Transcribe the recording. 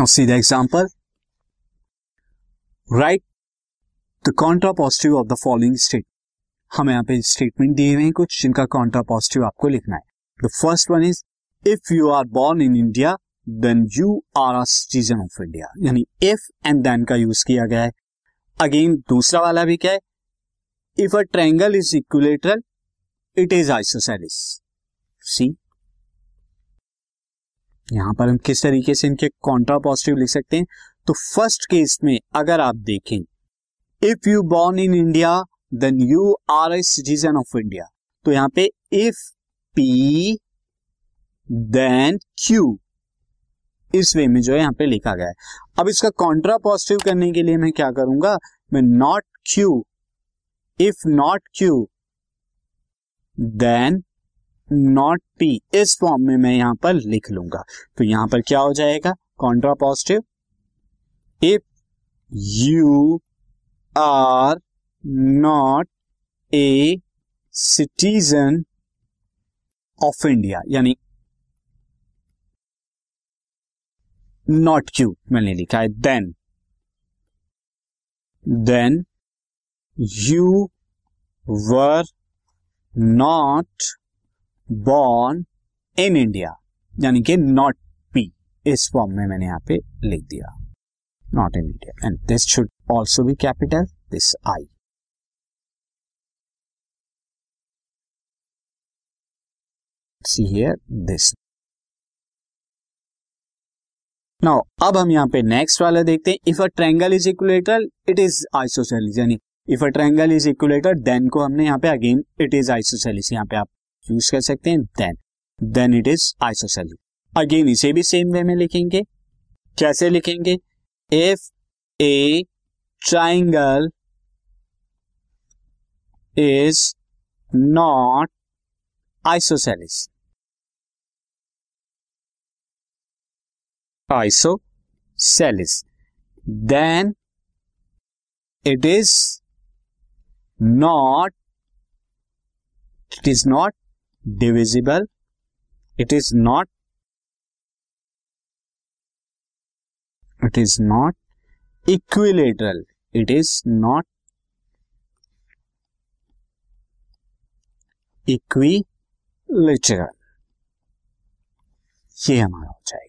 Now, see the example. Write the contrapositive of the following statement. हमें यहाँ पे statement दिए हुए हैं कुछ, जिनका कॉन्ट्रा पॉजिटिव आपको लिखना है। The first one is if you are born in India then you are a citizen of India यानी इफ़ एंड देन का यूज़ किया गया है। अगेन दूसरा वाला भी क्या है? If a triangle is equilateral it is isosceles सी यहाँ पर हम किस तरीके से इनके कॉन्ट्रा पॉजिटिव लिख सकते हैं? तो फ़र्स्ट केस में अगर आप देखें if you born in India then you are a citizen of India तो यहाँ पे इफ़ पी देन क्यू इस वे में जो है यहाँ पे लिखा गया है। अब इसका कॉन्ट्रा पॉजिटिव करने के लिए मैं क्या करूँगा? मैं not Q if not Q then not P इस फॉर्म में मैं यहाँ पर लिख लूँगा। तो यहाँ पर क्या हो जाएगा? Contrapositive if you are not a citizen of India यानी नॉट क्यू मैंने लिखा है then then you were not born in India यानी कि नॉट पी इस फॉर्म में मैंने यहाँ पे लिख दिया। Not in India and this should also be capital this I see here this now अब हम यहाँ पे नेक्स्ट वाला देखते हैं। If a triangle is equilateral it is isosceles यानी if a triangle is equilateral then को हमने यहाँ पे अगेन इट इज़ आइसोसेलिस यहाँ पे आप यूज़ कर सकते हैं then then it is isosceles again इसे भी सेम वे में लिखेंगे. कैसे लिखेंगे? If a triangle is not isosceles isosceles. Then it is not it is not divisible it is not it is not equilateral it is not equilateral ये हमारा हो जाएगा